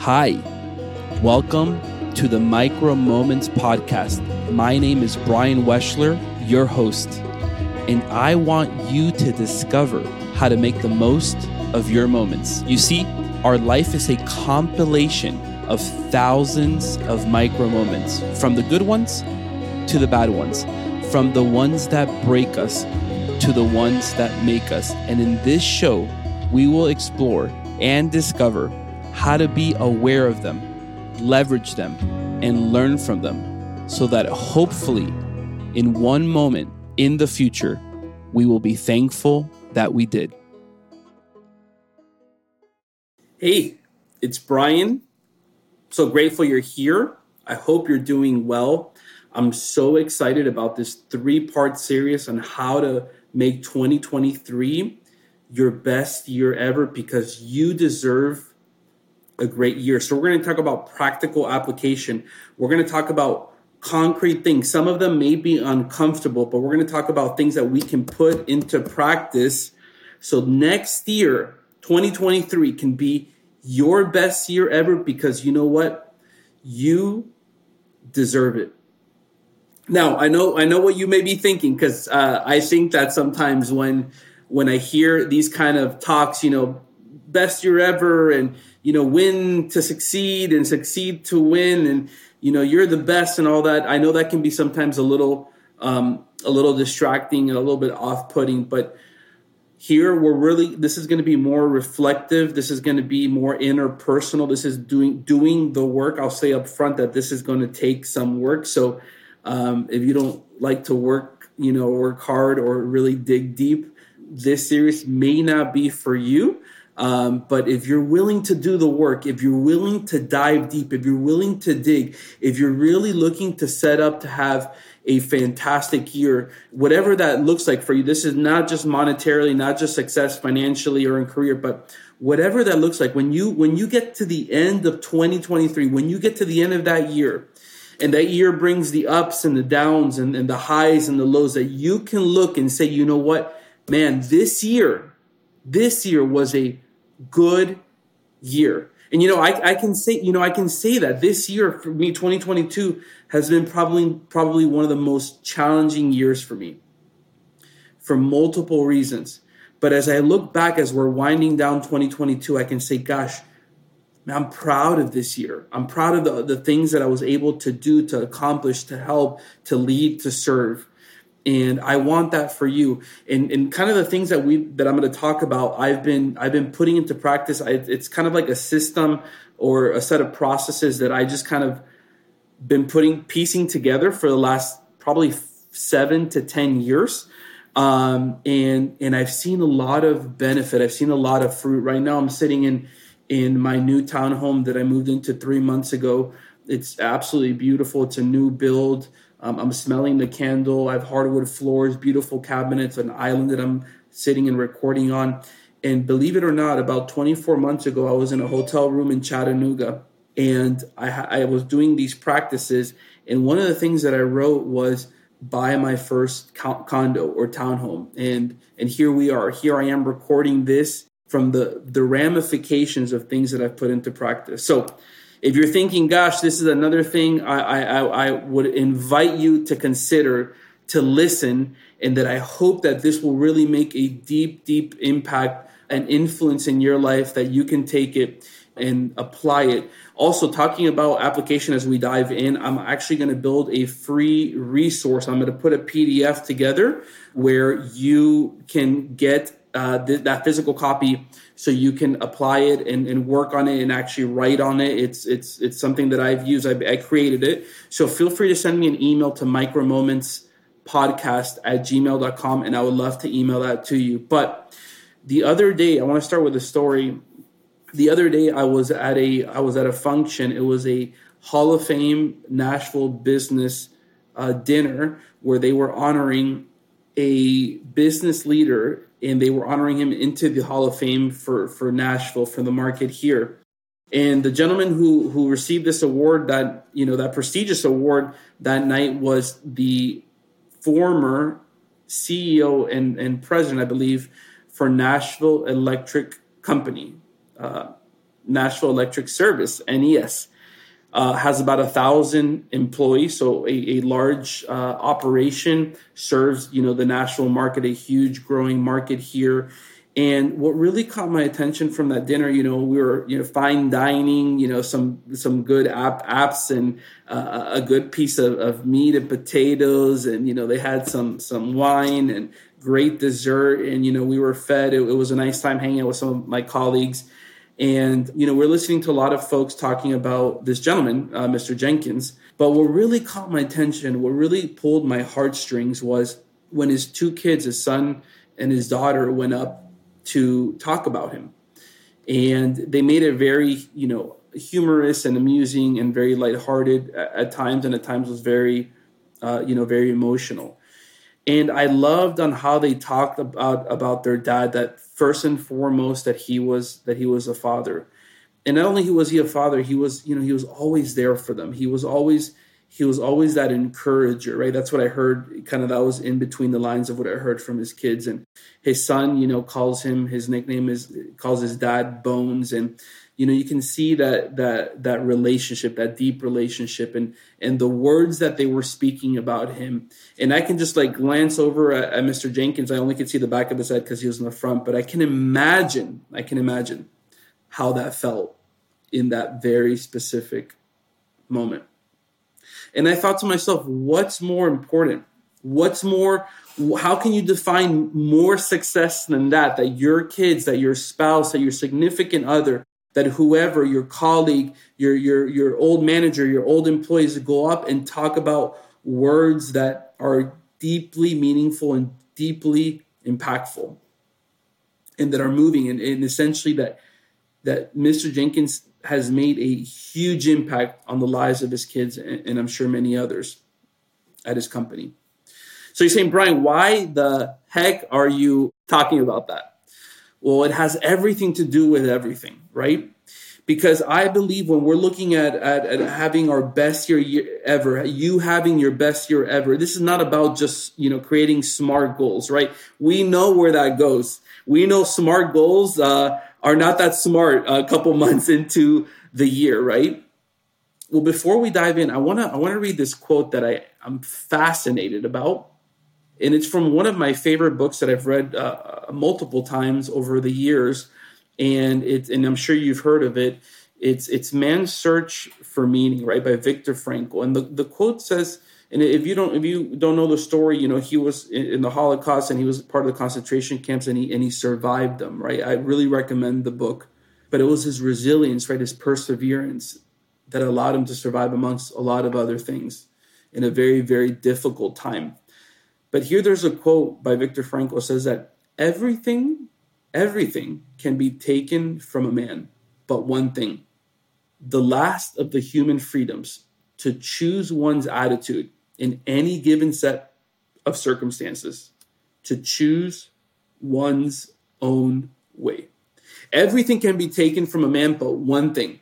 Hi, welcome to the Micro Moments Podcast. My name is Bryan Weschler, your host, and I want you to discover how to make the most of your moments. You see, our life is a compilation of thousands of micro moments, from the good ones to the bad ones, from the ones that break us to the ones that make us. And in this show, we will explore and discover how to be aware of them, leverage them, and learn from them so that hopefully, in one moment in the future, we will be thankful that we did. Hey, it's Bryan. So grateful you're here. I hope you're doing well. I'm so excited about this three part series on how to make 2023 your best year ever because you deserve a great year. So, we're going to talk about practical application. We're going to talk about concrete things. Some of them may be uncomfortable, but we're going to talk about things that we can put into practice. So, next year, 2023 can be your best year ever because you know what? You deserve it. Now, I know I know what you may be thinking because uh, I think that sometimes when when I hear these kind of talks, you know, best year ever, and you know, win to succeed and succeed to win, and you know, you're the best and all that. I know that can be sometimes a little um, a little distracting and a little bit off putting, but here we're really this is going to be more reflective. This is going to be more interpersonal. This is doing doing the work. I'll say up front that this is going to take some work. So um, if you don't like to work you know work hard or really dig deep this series may not be for you um, but if you're willing to do the work, if you're willing to dive deep, if you're willing to dig, if you're really looking to set up to have a fantastic year, whatever that looks like for you. This is not just monetarily, not just success financially or in career, but whatever that looks like. When you when you get to the end of 2023, when you get to the end of that year, and that year brings the ups and the downs and, and the highs and the lows, that you can look and say, you know what, man, this year, this year was a good year. And you know, I, I can say, you know, I can say that this year for me, 2022 has been probably probably one of the most challenging years for me for multiple reasons. But as I look back as we're winding down 2022, I can say, gosh, I'm proud of this year. I'm proud of the, the things that I was able to do, to accomplish, to help, to lead, to serve and I want that for you. And and kind of the things that we that I'm going to talk about, I've been I've been putting into practice. I, it's kind of like a system or a set of processes that I just kind of been putting piecing together for the last probably seven to ten years. Um, and and I've seen a lot of benefit. I've seen a lot of fruit. Right now, I'm sitting in in my new townhome that I moved into three months ago. It's absolutely beautiful. It's a new build. Um, I'm smelling the candle. I have hardwood floors, beautiful cabinets, an island that I'm sitting and recording on. And believe it or not, about 24 months ago, I was in a hotel room in Chattanooga and I, I was doing these practices. And one of the things that I wrote was, buy my first condo or townhome and and here we are here i am recording this from the the ramifications of things that i've put into practice so if you're thinking, gosh, this is another thing, I, I, I would invite you to consider to listen, and that I hope that this will really make a deep, deep impact and influence in your life that you can take it and apply it. Also, talking about application as we dive in, I'm actually going to build a free resource. I'm going to put a PDF together where you can get uh, th- that physical copy so you can apply it and, and, work on it and actually write on it. It's it's it's something that I've used. I, I created it. So feel free to send me an email to micromomentspodcast at gmail.com and I would love to email that to you. But the other day, I want to start with a story. The other day I was at a I was at a function. It was a Hall of Fame Nashville business uh, dinner where they were honoring a business leader and they were honoring him into the Hall of Fame for, for Nashville, for the market here. And the gentleman who, who received this award, that, you know, that prestigious award that night was the former CEO and, and president, I believe, for Nashville Electric Company. Uh, Nashville Electric Service, NES. Uh, has about a thousand employees, so a, a large uh, operation serves you know the national market, a huge growing market here. And what really caught my attention from that dinner, you know, we were you know fine dining, you know, some some good app apps and uh, a good piece of, of meat and potatoes, and you know they had some some wine and great dessert, and you know we were fed. It, it was a nice time hanging out with some of my colleagues and, you know, we're listening to a lot of folks talking about this gentleman, uh, Mr. Jenkins. But what really caught my attention, what really pulled my heartstrings was when his two kids, his son and his daughter, went up to talk about him. And they made it very, you know, humorous and amusing and very lighthearted at, at times, and at times was very, uh, you know, very emotional. And I loved on how they talked about uh, about their dad that first and foremost that he was that he was a father. And not only was he a father, he was, you know, he was always there for them. He was always he was always that encourager, right? That's what I heard kind of that was in between the lines of what I heard from his kids. And his son, you know, calls him his nickname is calls his dad Bones. And you know you can see that that that relationship that deep relationship and and the words that they were speaking about him. And i can just like glance over at, at mr jenkins. I only could see the back of his head because he was in the front but i can imagine i can imagine how that felt in that very specific moment. And i thought to myself what's more important? What's more how can you define more success than that that your kids that your spouse that your significant other that whoever your colleague your your your old manager your old employees go up and talk about words that are deeply meaningful and deeply impactful and that are moving and, and essentially that that mr jenkins has made a huge impact on the lives of his kids and, and i'm sure many others at his company. So you're saying bryan why the heck are you talking about that well, it has everything to do with everything, right? Because I believe when we're looking at, at, at having our best year, ever, you having your best year ever, this is not about just, you know, creating smart goals, right? We know where that goes. We know smart goals uh, are not that smart a couple months into the year, right? Well, before we dive in, I want to I want to read this quote that I I'm fascinated about and it's from one of my favorite books that I've read uh, multiple times over the years, and it's and I'm sure you've heard of it. It's it's Man's Search for Meaning, right, by Viktor Frankl, and the the quote says. And if you don't if you don't know the story, you know he was in, the Holocaust and he was part of the concentration camps and he and he survived them. Right, I really recommend the book. But it was his resilience, right, his perseverance that allowed him to survive amongst a lot of other things in a very very difficult time. But here there's a quote by Viktor Frankl says that everything, everything can be taken from a man, but one thing the last of the human freedoms to choose one's attitude in any given set of circumstances, to choose one's own way. Everything can be taken from a man, but one thing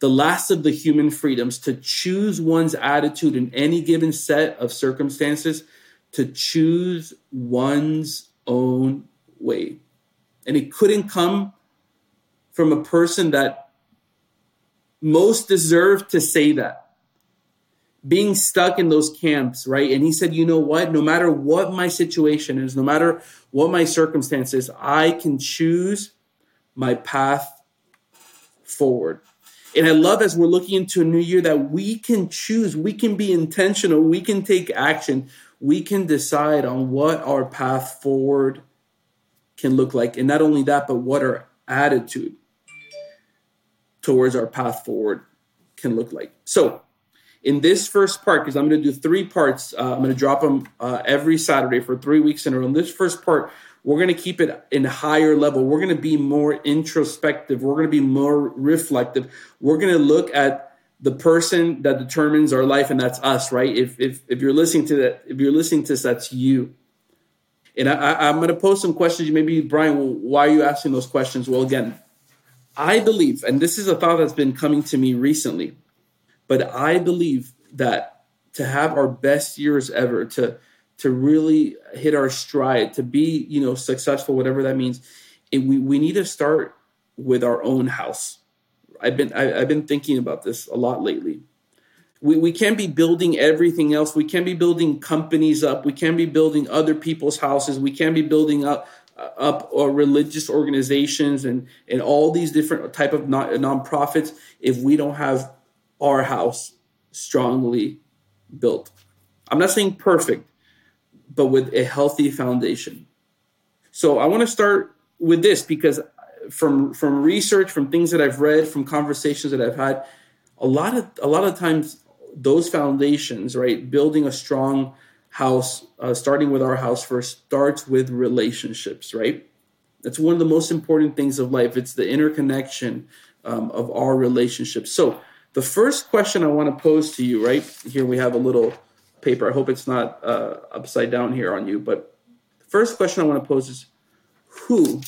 the last of the human freedoms to choose one's attitude in any given set of circumstances to choose one's own way. And it couldn't come from a person that most deserved to say that. Being stuck in those camps, right? And he said, you know what? No matter what my situation is, no matter what my circumstances, I can choose my path forward. And I love as we're looking into a new year that we can choose, we can be intentional, we can take action, we can decide on what our path forward can look like. And not only that, but what our attitude towards our path forward can look like. So, in this first part, because I'm going to do three parts, uh, I'm going to drop them uh, every Saturday for three weeks in a row. In this first part, we're going to keep it in a higher level. We're going to be more introspective. We're going to be more reflective. We're going to look at the person that determines our life, and that's us, right? If if if you're listening to that, if you're listening to this, that's you. And I, am going to pose some questions. Maybe Bryan, why are you asking those questions? Well, again, I believe, and this is a thought that's been coming to me recently, but I believe that to have our best years ever, to to really hit our stride, to be you know successful, whatever that means, we we need to start with our own house I've been I, have been thinking about this a lot lately. We we can't be building everything else. We can't be building companies up. We can't be building other people's houses. We can't be building up up or religious organizations and and all these different type of non, nonprofits if we don't have our house strongly built. I'm not saying perfect, but with a healthy foundation. So I want to start with this because from from research, from things that I've read, from conversations that I've had, a lot of a lot of times those foundations, right, building a strong house, uh, starting with our house first, starts with relationships, right? That's one of the most important things of life. It's the interconnection um, of our relationships. So the first question I want to pose to you, right here, we have a little paper. I hope it's not uh, upside down here on you, but the first question I want to pose is, who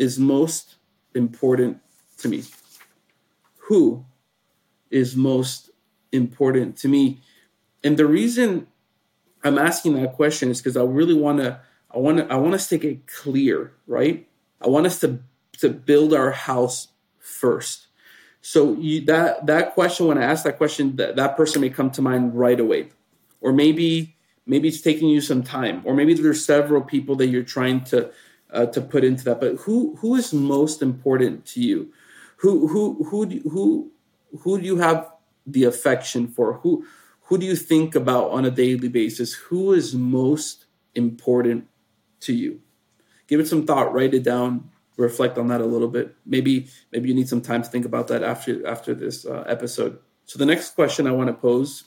is most important to me? Who is most important to me? And the reason I'm asking that question is because I really want to I want to I want us to get clear, right? I want us to to build our house first. So you, that that question, when I ask that question, that, that person may come to mind right away, or maybe maybe it's taking you some time, or maybe there's several people that you're trying to uh, to put into that. But who who is most important to you? Who who who do, who who do you have the affection for? Who who do you think about on a daily basis? Who is most important to you? Give it some thought. Write it down. Reflect on that a little bit. Maybe maybe you need some time to think about that after after this uh, episode. So the next question I want to pose,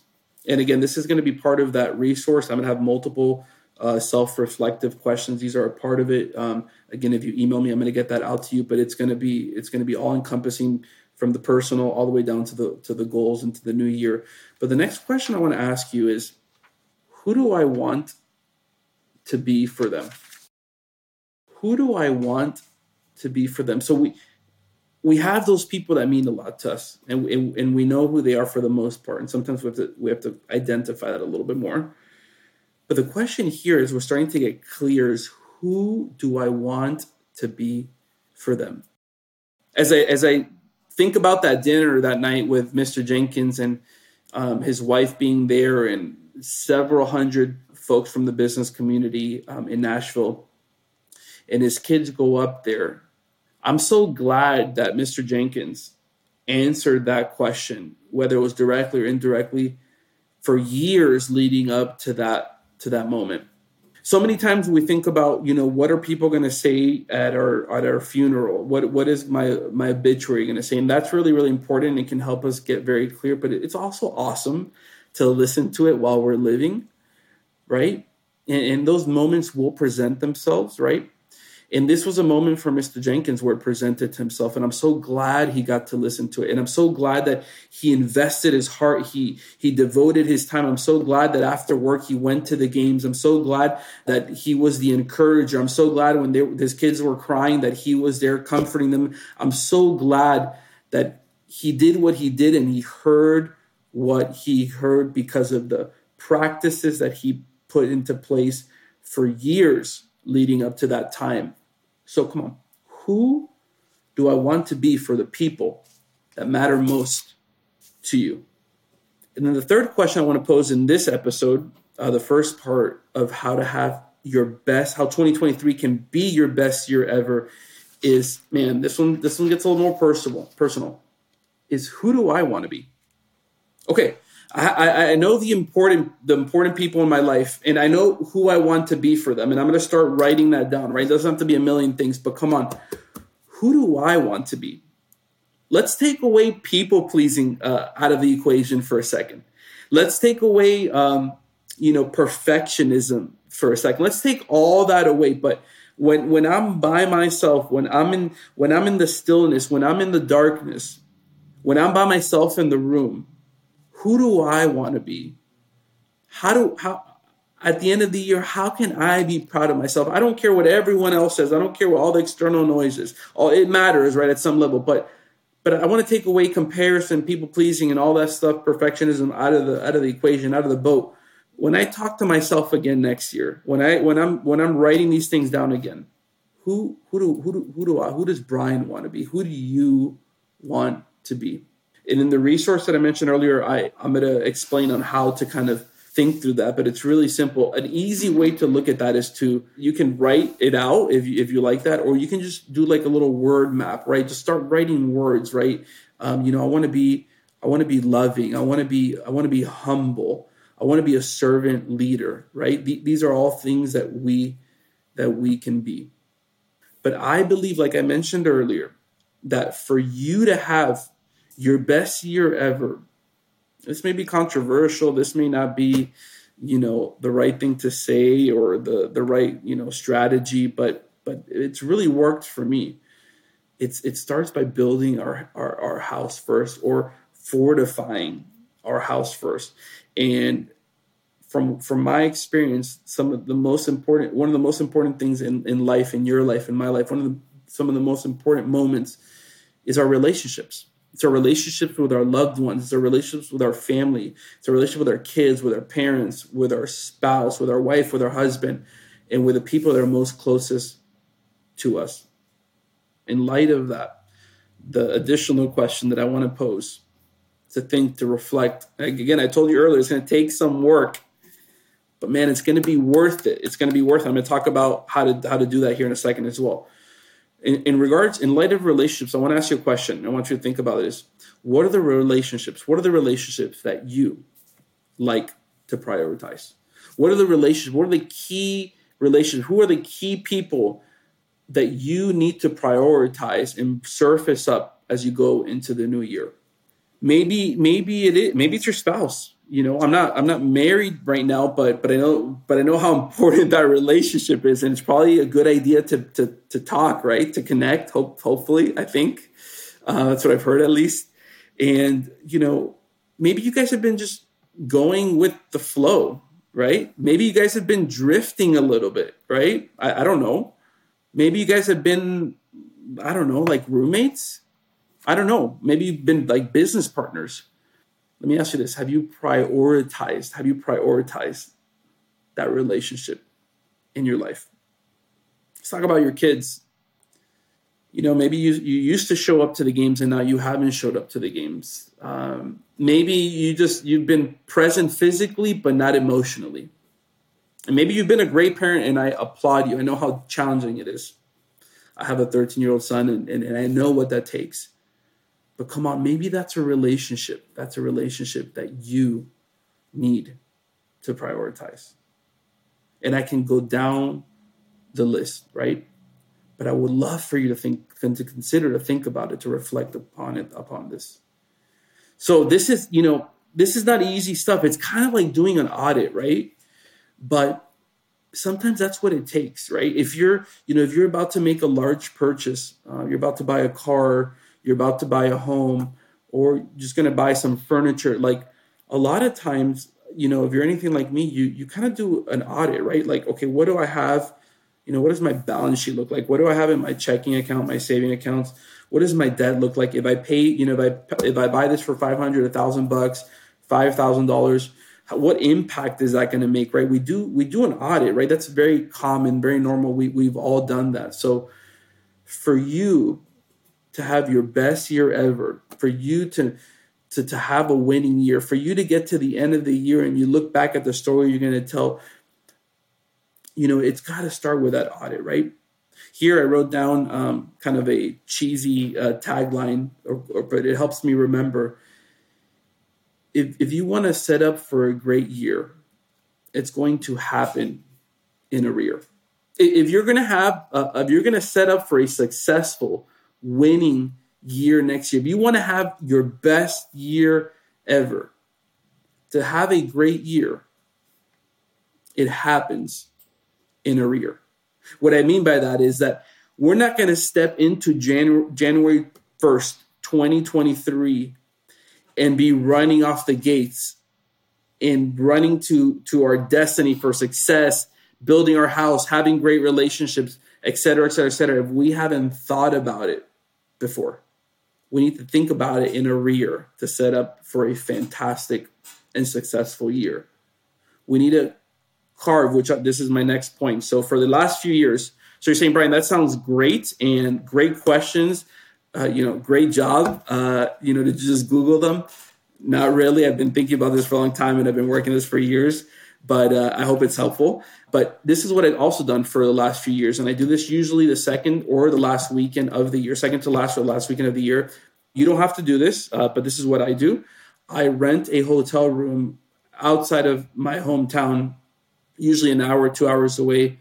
and again, this is going to be part of that resource. I'm going to have multiple uh, self-reflective questions. These are a part of it. Um, again, if you email me, I'm going to get that out to you. But it's going to be it's going to be all encompassing from the personal all the way down to the to the goals and to the new year. But the next question I want to ask you is, who do I want to be for them? Who do I want to be for them? So we we have those people that mean a lot to us, and, and, and we know who they are for the most part. And sometimes we have to we have to identify that a little bit more. But the question here is we're starting to get clear is who do I want to be for them? As I as I think about that dinner that night with Mr. Jenkins and um, his wife being there and several hundred folks from the business community um, in Nashville, and his kids go up there. I'm so glad that Mr. Jenkins answered that question, whether it was directly or indirectly, for years leading up to that to that moment. So many times we think about, you know, what are people going to say at our at our funeral? What what is my my obituary going to say? And that's really really important. It can help us get very clear, but it's also awesome to listen to it while we're living, right? And, and those moments will present themselves, right? And this was a moment for Mr. Jenkins where it presented himself. And I'm so glad he got to listen to it. And I'm so glad that he invested his heart. He he devoted his time. I'm so glad that after work he went to the games. I'm so glad that he was the encourager. I'm so glad when they, his kids were crying that he was there comforting them. I'm so glad that he did what he did and he heard what he heard because of the practices that he put into place for years leading up to that time. So come on, who do I want to be for the people that matter most to you? And then the third question I want to pose in this episode, uh, the first part of how to have your best, how 2023 can be your best year ever, is man, this one this one gets a little more personal. Personal, is who do I want to be? Okay, I, I know the important the important people in my life, and I know who I want to be for them, and I'm going to start writing that down. Right? It doesn't have to be a million things, but come on, who do I want to be? Let's take away people pleasing uh, out of the equation for a second. Let's take away, um, you know, perfectionism for a second. Let's take all that away. But when when I'm by myself, when I'm in when I'm in the stillness, when I'm in the darkness, when I'm by myself in the room who do I want to be? How do how at the end of the year, how can I be proud of myself? I don't care what everyone else says. I don't care what all the external noises. All it matters, right, at some level. But but I want to take away comparison, people pleasing, and all that stuff, perfectionism out of the out of the equation, out of the boat. When I talk to myself again next year, when I when I'm when I'm writing these things down again, who who do who do who do I who does Bryan want to be? Who do you want to be. And in the resource that I mentioned earlier, I, I'm going to explain on how to kind of think through that, but it's really simple. An easy way to look at that is to, you can write it out if you, if you like that, or you can just do like a little word map, right? Just start writing words, right? Um, you know, I want to be, I want to be loving. I want to be, I want to be humble. I want to be a servant leader, right? these are all things that we, that we can be. But I believe, like I mentioned earlier, that for you to have your best year ever, this may be controversial. This may not be, you know, the right thing to say or the the right, you know, strategy, but but it's really worked for me. It's it starts by building our our, our house first or fortifying our house first. And from from my experience, some of the most important one of the most important things in, in life, in your life, in my life, one of the some of the most important moments is our relationships. It's our relationships with our loved ones. It's our relationships with our family. It's our relationship with our kids, with our parents, with our spouse, with our wife, with our husband, and with the people that are most closest to us. In light of that, the additional question that I want to pose to think, to reflect. Again, I told you earlier, it's going to take some work but man, it's going to be worth it. It's going to be worth it. I'm going to talk about how to how to do that here in a second as well. In, in regards, in light of relationships, I want to ask you a question. I want you to think about this. What are the relationships? What are the relationships that you like to prioritize? What are the relationships? What are the key relationships? Who are the key people that you need to prioritize and surface up as you go into the new year? Maybe, maybe it is. Maybe it's your spouse you know i'm not i'm not married right now but but i know but i know how important that relationship is and it's probably a good idea to to, to talk right? To connect hope, hopefully i think. Uh, that's what i've heard at least. And you know maybe you guys have been just going with the flow right? Maybe you guys have been drifting a little bit right? I, I don't know. Maybe you guys have been i don't know like roommates? I don't know. Maybe you've been like business partners let me ask you this. Have you prioritized have you prioritized that relationship in your life? Let's talk about your kids. You know maybe you, you used to show up to the games and now you haven't showed up to the games. Um, maybe you just you've been present physically but not emotionally. And maybe you've been a great parent and i applaud you. I know how challenging it is. I have a 13 year old son and, and, and i know what that takes but come on, maybe that's a relationship. That's a relationship that you need to prioritize. And I can go down the list, right? But I would love for you to think, to consider, to think about it, to reflect upon it, upon this. So this is, you know, this is not easy stuff. It's kind of like doing an audit, right? But sometimes that's what it takes, right? If you're, you know, if you're about to make a large purchase, uh, you're about to buy a car, you're about to buy a home or just going to buy some furniture like a lot of times you know if you're anything like me you you kind of do an audit right? Like okay what do i have? You know what does my balance sheet look like? What do i have in my checking account my saving accounts? What does my debt look like? If i pay you know if i if i buy this for 500 a thousand bucks five thousand dollars what impact is that going to make right? We do we do an audit right? That's very common very normal. We, we've all done that. So for you to have your best year ever, for you to, to, to have a winning year, for you to get to the end of the year and you look back at the story you're going to tell, you know, it's got to start with that audit, right? Here I wrote down um, kind of a cheesy uh, tagline, or, or, but it helps me remember. If, if you want to set up for a great year, it's going to happen in a rear. If you're going to have, uh, if you're going to set up for a successful winning year next year, if you want to have your best year ever, to have a great year, it happens in a year. What I mean by that is that we're not going to step into January, January 1st, 2023 and be running off the gates and running to to our destiny for success, building our house, having great relationships, et cetera, et cetera, et cetera. If we haven't thought about it before. We need to think about it in a rear to set up for a fantastic and successful year. We need to carve, which this is my next point. So for the last few years, so you're saying, Bryan, that sounds great and great questions. uh, you know, great job. Uh, you know, to just Google them. Not really. I've been thinking about this for a long time, and I've been working this for years. But uh, I hope it's helpful. But this is what I've also done for the last few years, and I do this usually the second or the last weekend of the year, second to last or last weekend of the year. You don't have to do this, uh, but this is what I do. I rent a hotel room outside of my hometown, usually an hour, two hours away,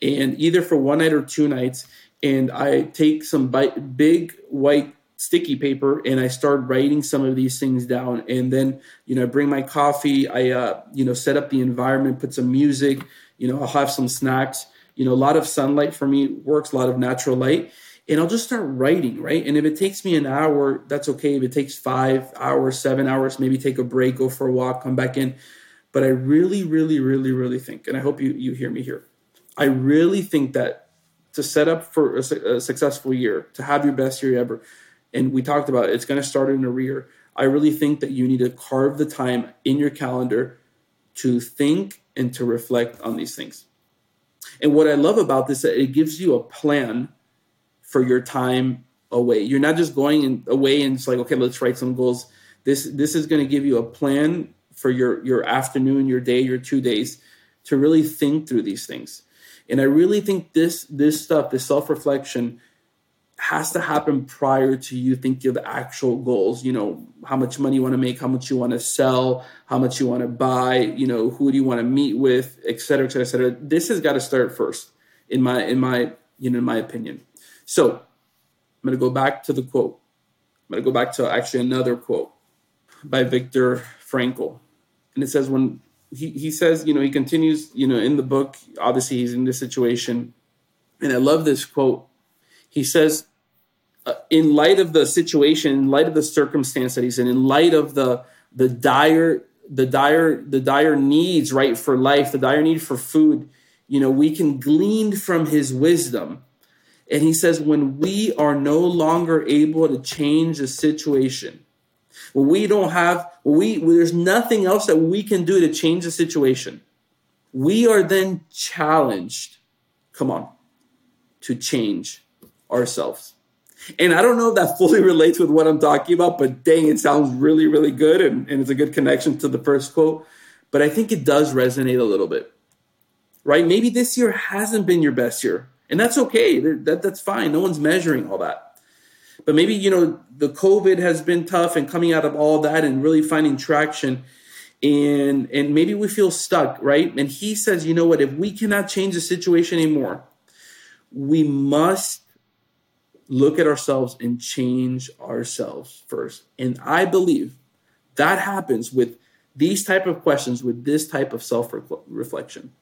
and either for one night or two nights. And I take some big white sticky paper and I start writing some of these things down. And then, you know, I bring my coffee, I, uh, you know, set up the environment, put some music, you know, I'll have some snacks. You know, a lot of sunlight for me works, a lot of natural light and I'll just start writing, right? And if it takes me an hour, that's okay. If it takes five hours, seven hours, maybe take a break, go for a walk, come back in. But I really, really, really, really think, and I hope you, you hear me here, I really think that to set up for a, a successful year, to have your best year ever, and we talked about it, it's going to start in a rear. I really think that you need to carve the time in your calendar to think and to reflect on these things. And what I love about this, is it gives you a plan for your time away. You're not just going in, away and it's like, okay, let's write some goals. This this is going to give you a plan for your your afternoon, your day, your two days to really think through these things. And I really think this this stuff, this self reflection, has to happen prior to you thinking of actual goals. You know, how much money you want to make, how much you want to sell, how much you want to buy. You know, who do you want to meet with, et cetera, et cetera, et cetera. This has got to start first, in my in my you know in my opinion. So I'm going to go back to the quote. I'm going to go back to actually another quote by Viktor Frankl. And it says, when he, he says, you know, he continues, you know, in the book, obviously he's in this situation. And I love this quote. He says, uh, in light of the situation, in light of the circumstance that he's in, in light of the the dire the dire the dire needs right for life, the dire need for food, you know, we can glean from his wisdom. And he says, when we are no longer able to change the situation, when we don't have, we, there's nothing else that we can do to change the situation, we are then challenged, come on, to change ourselves. And I don't know if that fully relates with what I'm talking about, but dang, it sounds really, really good. And, and it's a good connection to the first quote. But I think it does resonate a little bit, right? Maybe this year hasn't been your best year. And that's okay. That, that's fine. No one's measuring all that. But maybe, you know, the COVID has been tough and coming out of all that and really finding traction. And, and maybe we feel stuck, right? And he says, you know what? If we cannot change the situation anymore, we must look at ourselves and change ourselves first. And I believe that happens with these type of questions, with this type of self reflection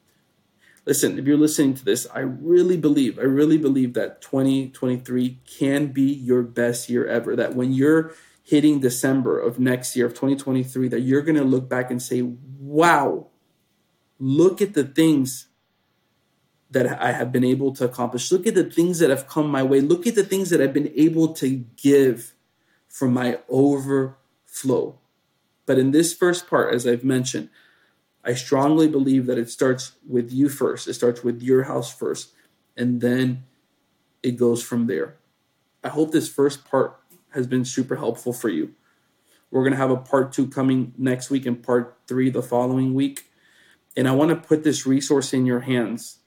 listen, if you're listening to this, I really believe, I really believe that 2023 can be your best year ever. That when you're hitting December of next year, of 2023, that you're going to look back and say, wow, look at the things that I have been able to accomplish. Look at the things that have come my way. Look at the things that I've been able to give from my overflow. But in this first part, as I've mentioned, I strongly believe that it starts with you first. It starts with your house first, and then it goes from there. I hope this first part has been super helpful for you. We're going to have a part two coming next week and part three the following week. And I want to put this resource in your hands.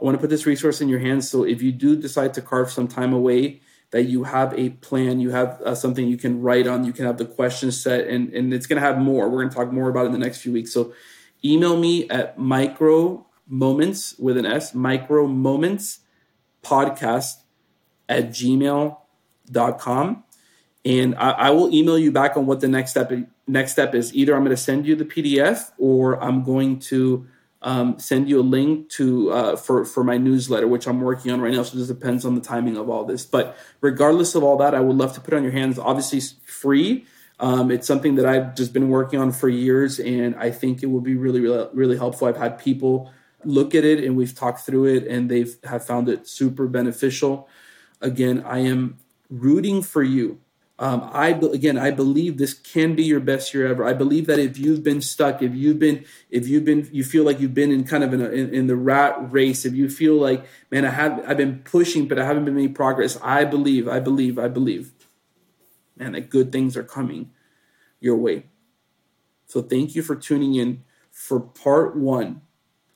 I want to put this resource in your hands so if you do decide to carve some time away, that you have a plan, you have uh, something you can write on, you can have the questions set, and, and it's going to have more. We're going to talk more about it in the next few weeks. So email me at micro moments with an S, micro moments podcast at gmail.com. And I, I, will email you back on what the next step next step is. Either I'm going to send you the PDF or I'm going to um, send you a link to uh, for for my newsletter, which I'm working on right now. So this depends on the timing of all this. But regardless of all that, I would love to put on your hands. Obviously, free um, it's something that I've just been working on for years, and I think it will be really, really, really helpful. I've had people look at it, and we've talked through it, and they've have found it super beneficial. Again, I am rooting for you Um, I again, I believe this can be your best year ever. I believe that if you've been stuck, if you've been, if you've been, you feel like you've been in kind of in, a, in, in the rat race. If you feel like, man, I have, I've been pushing, but I haven't been making progress. I believe, I believe, I believe, man, that good things are coming your way. So thank you for tuning in for part one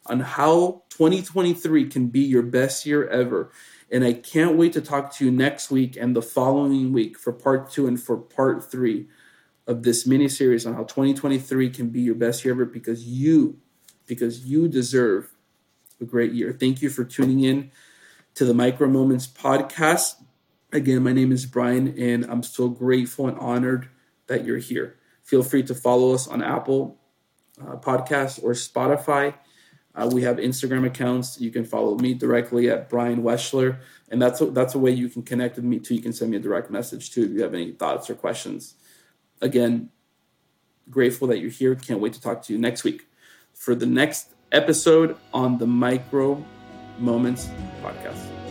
on how 2023 can be your best year ever. And I can't wait to talk to you next week and the following week for part two and for part three of this mini series on how 2023 can be your best year ever because you, because you deserve a great year. Thank you for tuning in to the Micro Moments podcast. Again, my name is Bryan, and I'm so grateful and honored that you're here. Feel free to follow us on Apple uh, Podcasts or Spotify. Uh, we have Instagram accounts. You can follow me directly at Bryan Weschler, and that's a, that's a way you can connect with me too. You can send me a direct message too if you have any thoughts or questions. Again, grateful that you're here. Can't wait to talk to you next week for the next episode on the Micro Moments podcast.